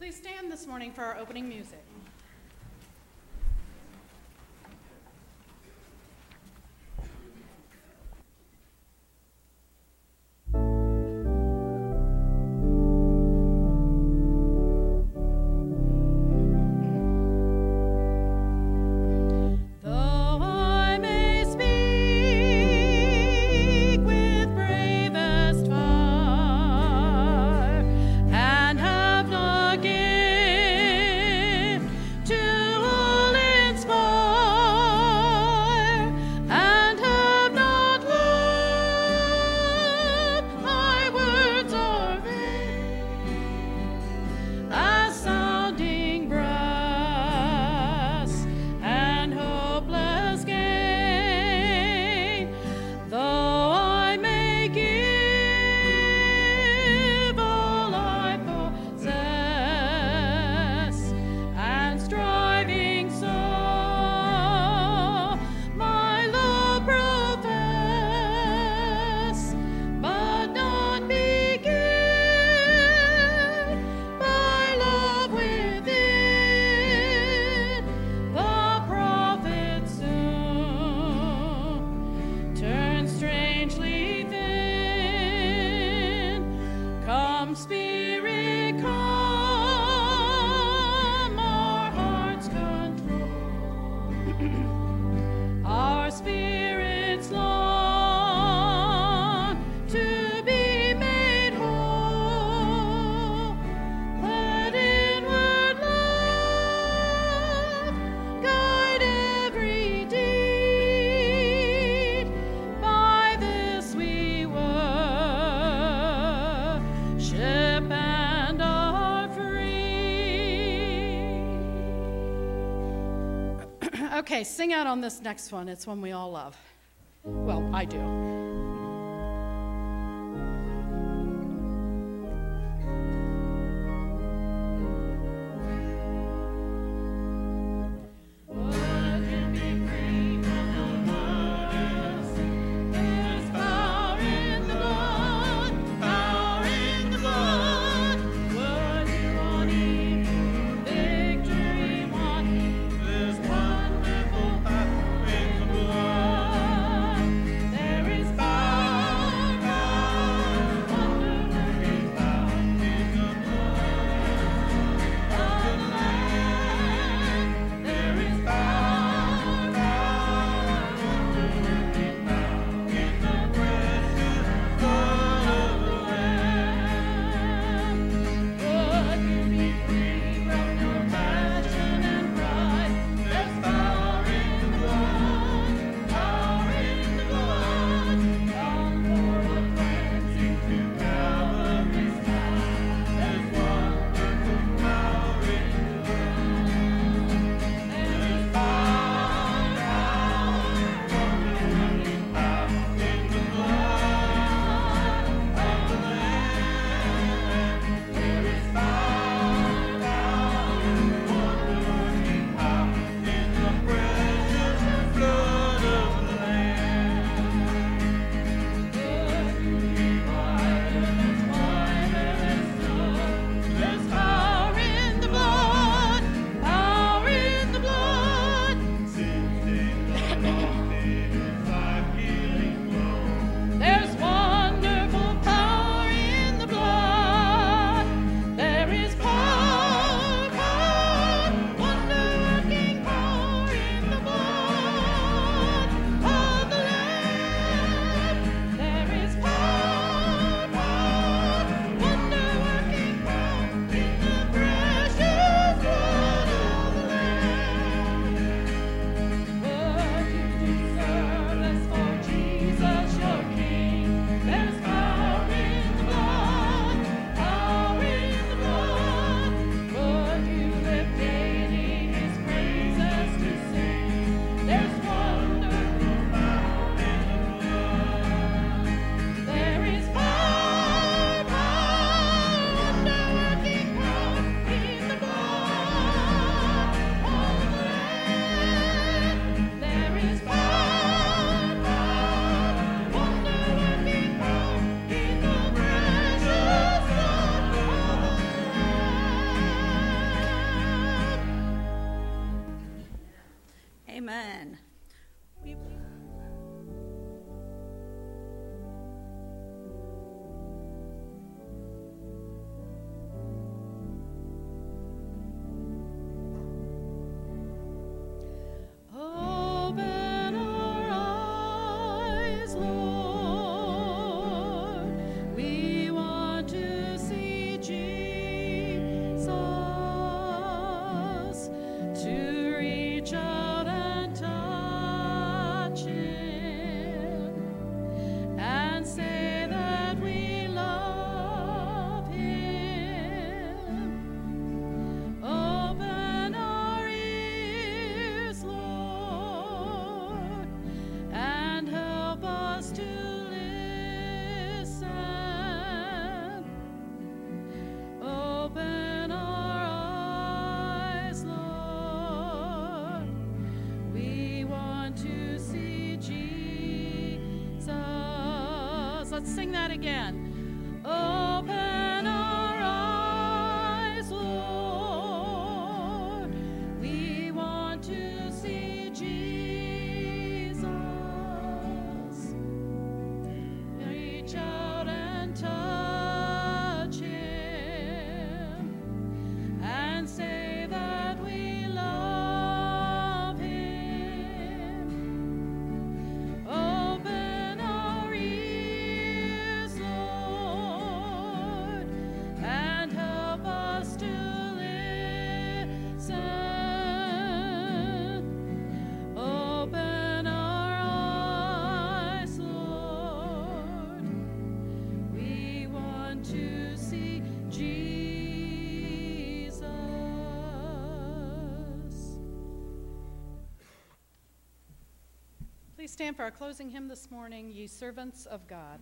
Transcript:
Please stand this morning for our opening music. Okay, sing out on this next one. It's one we all love. Well, I do. Let's sing that again. Please stand for our closing hymn this morning, Ye Servants of God.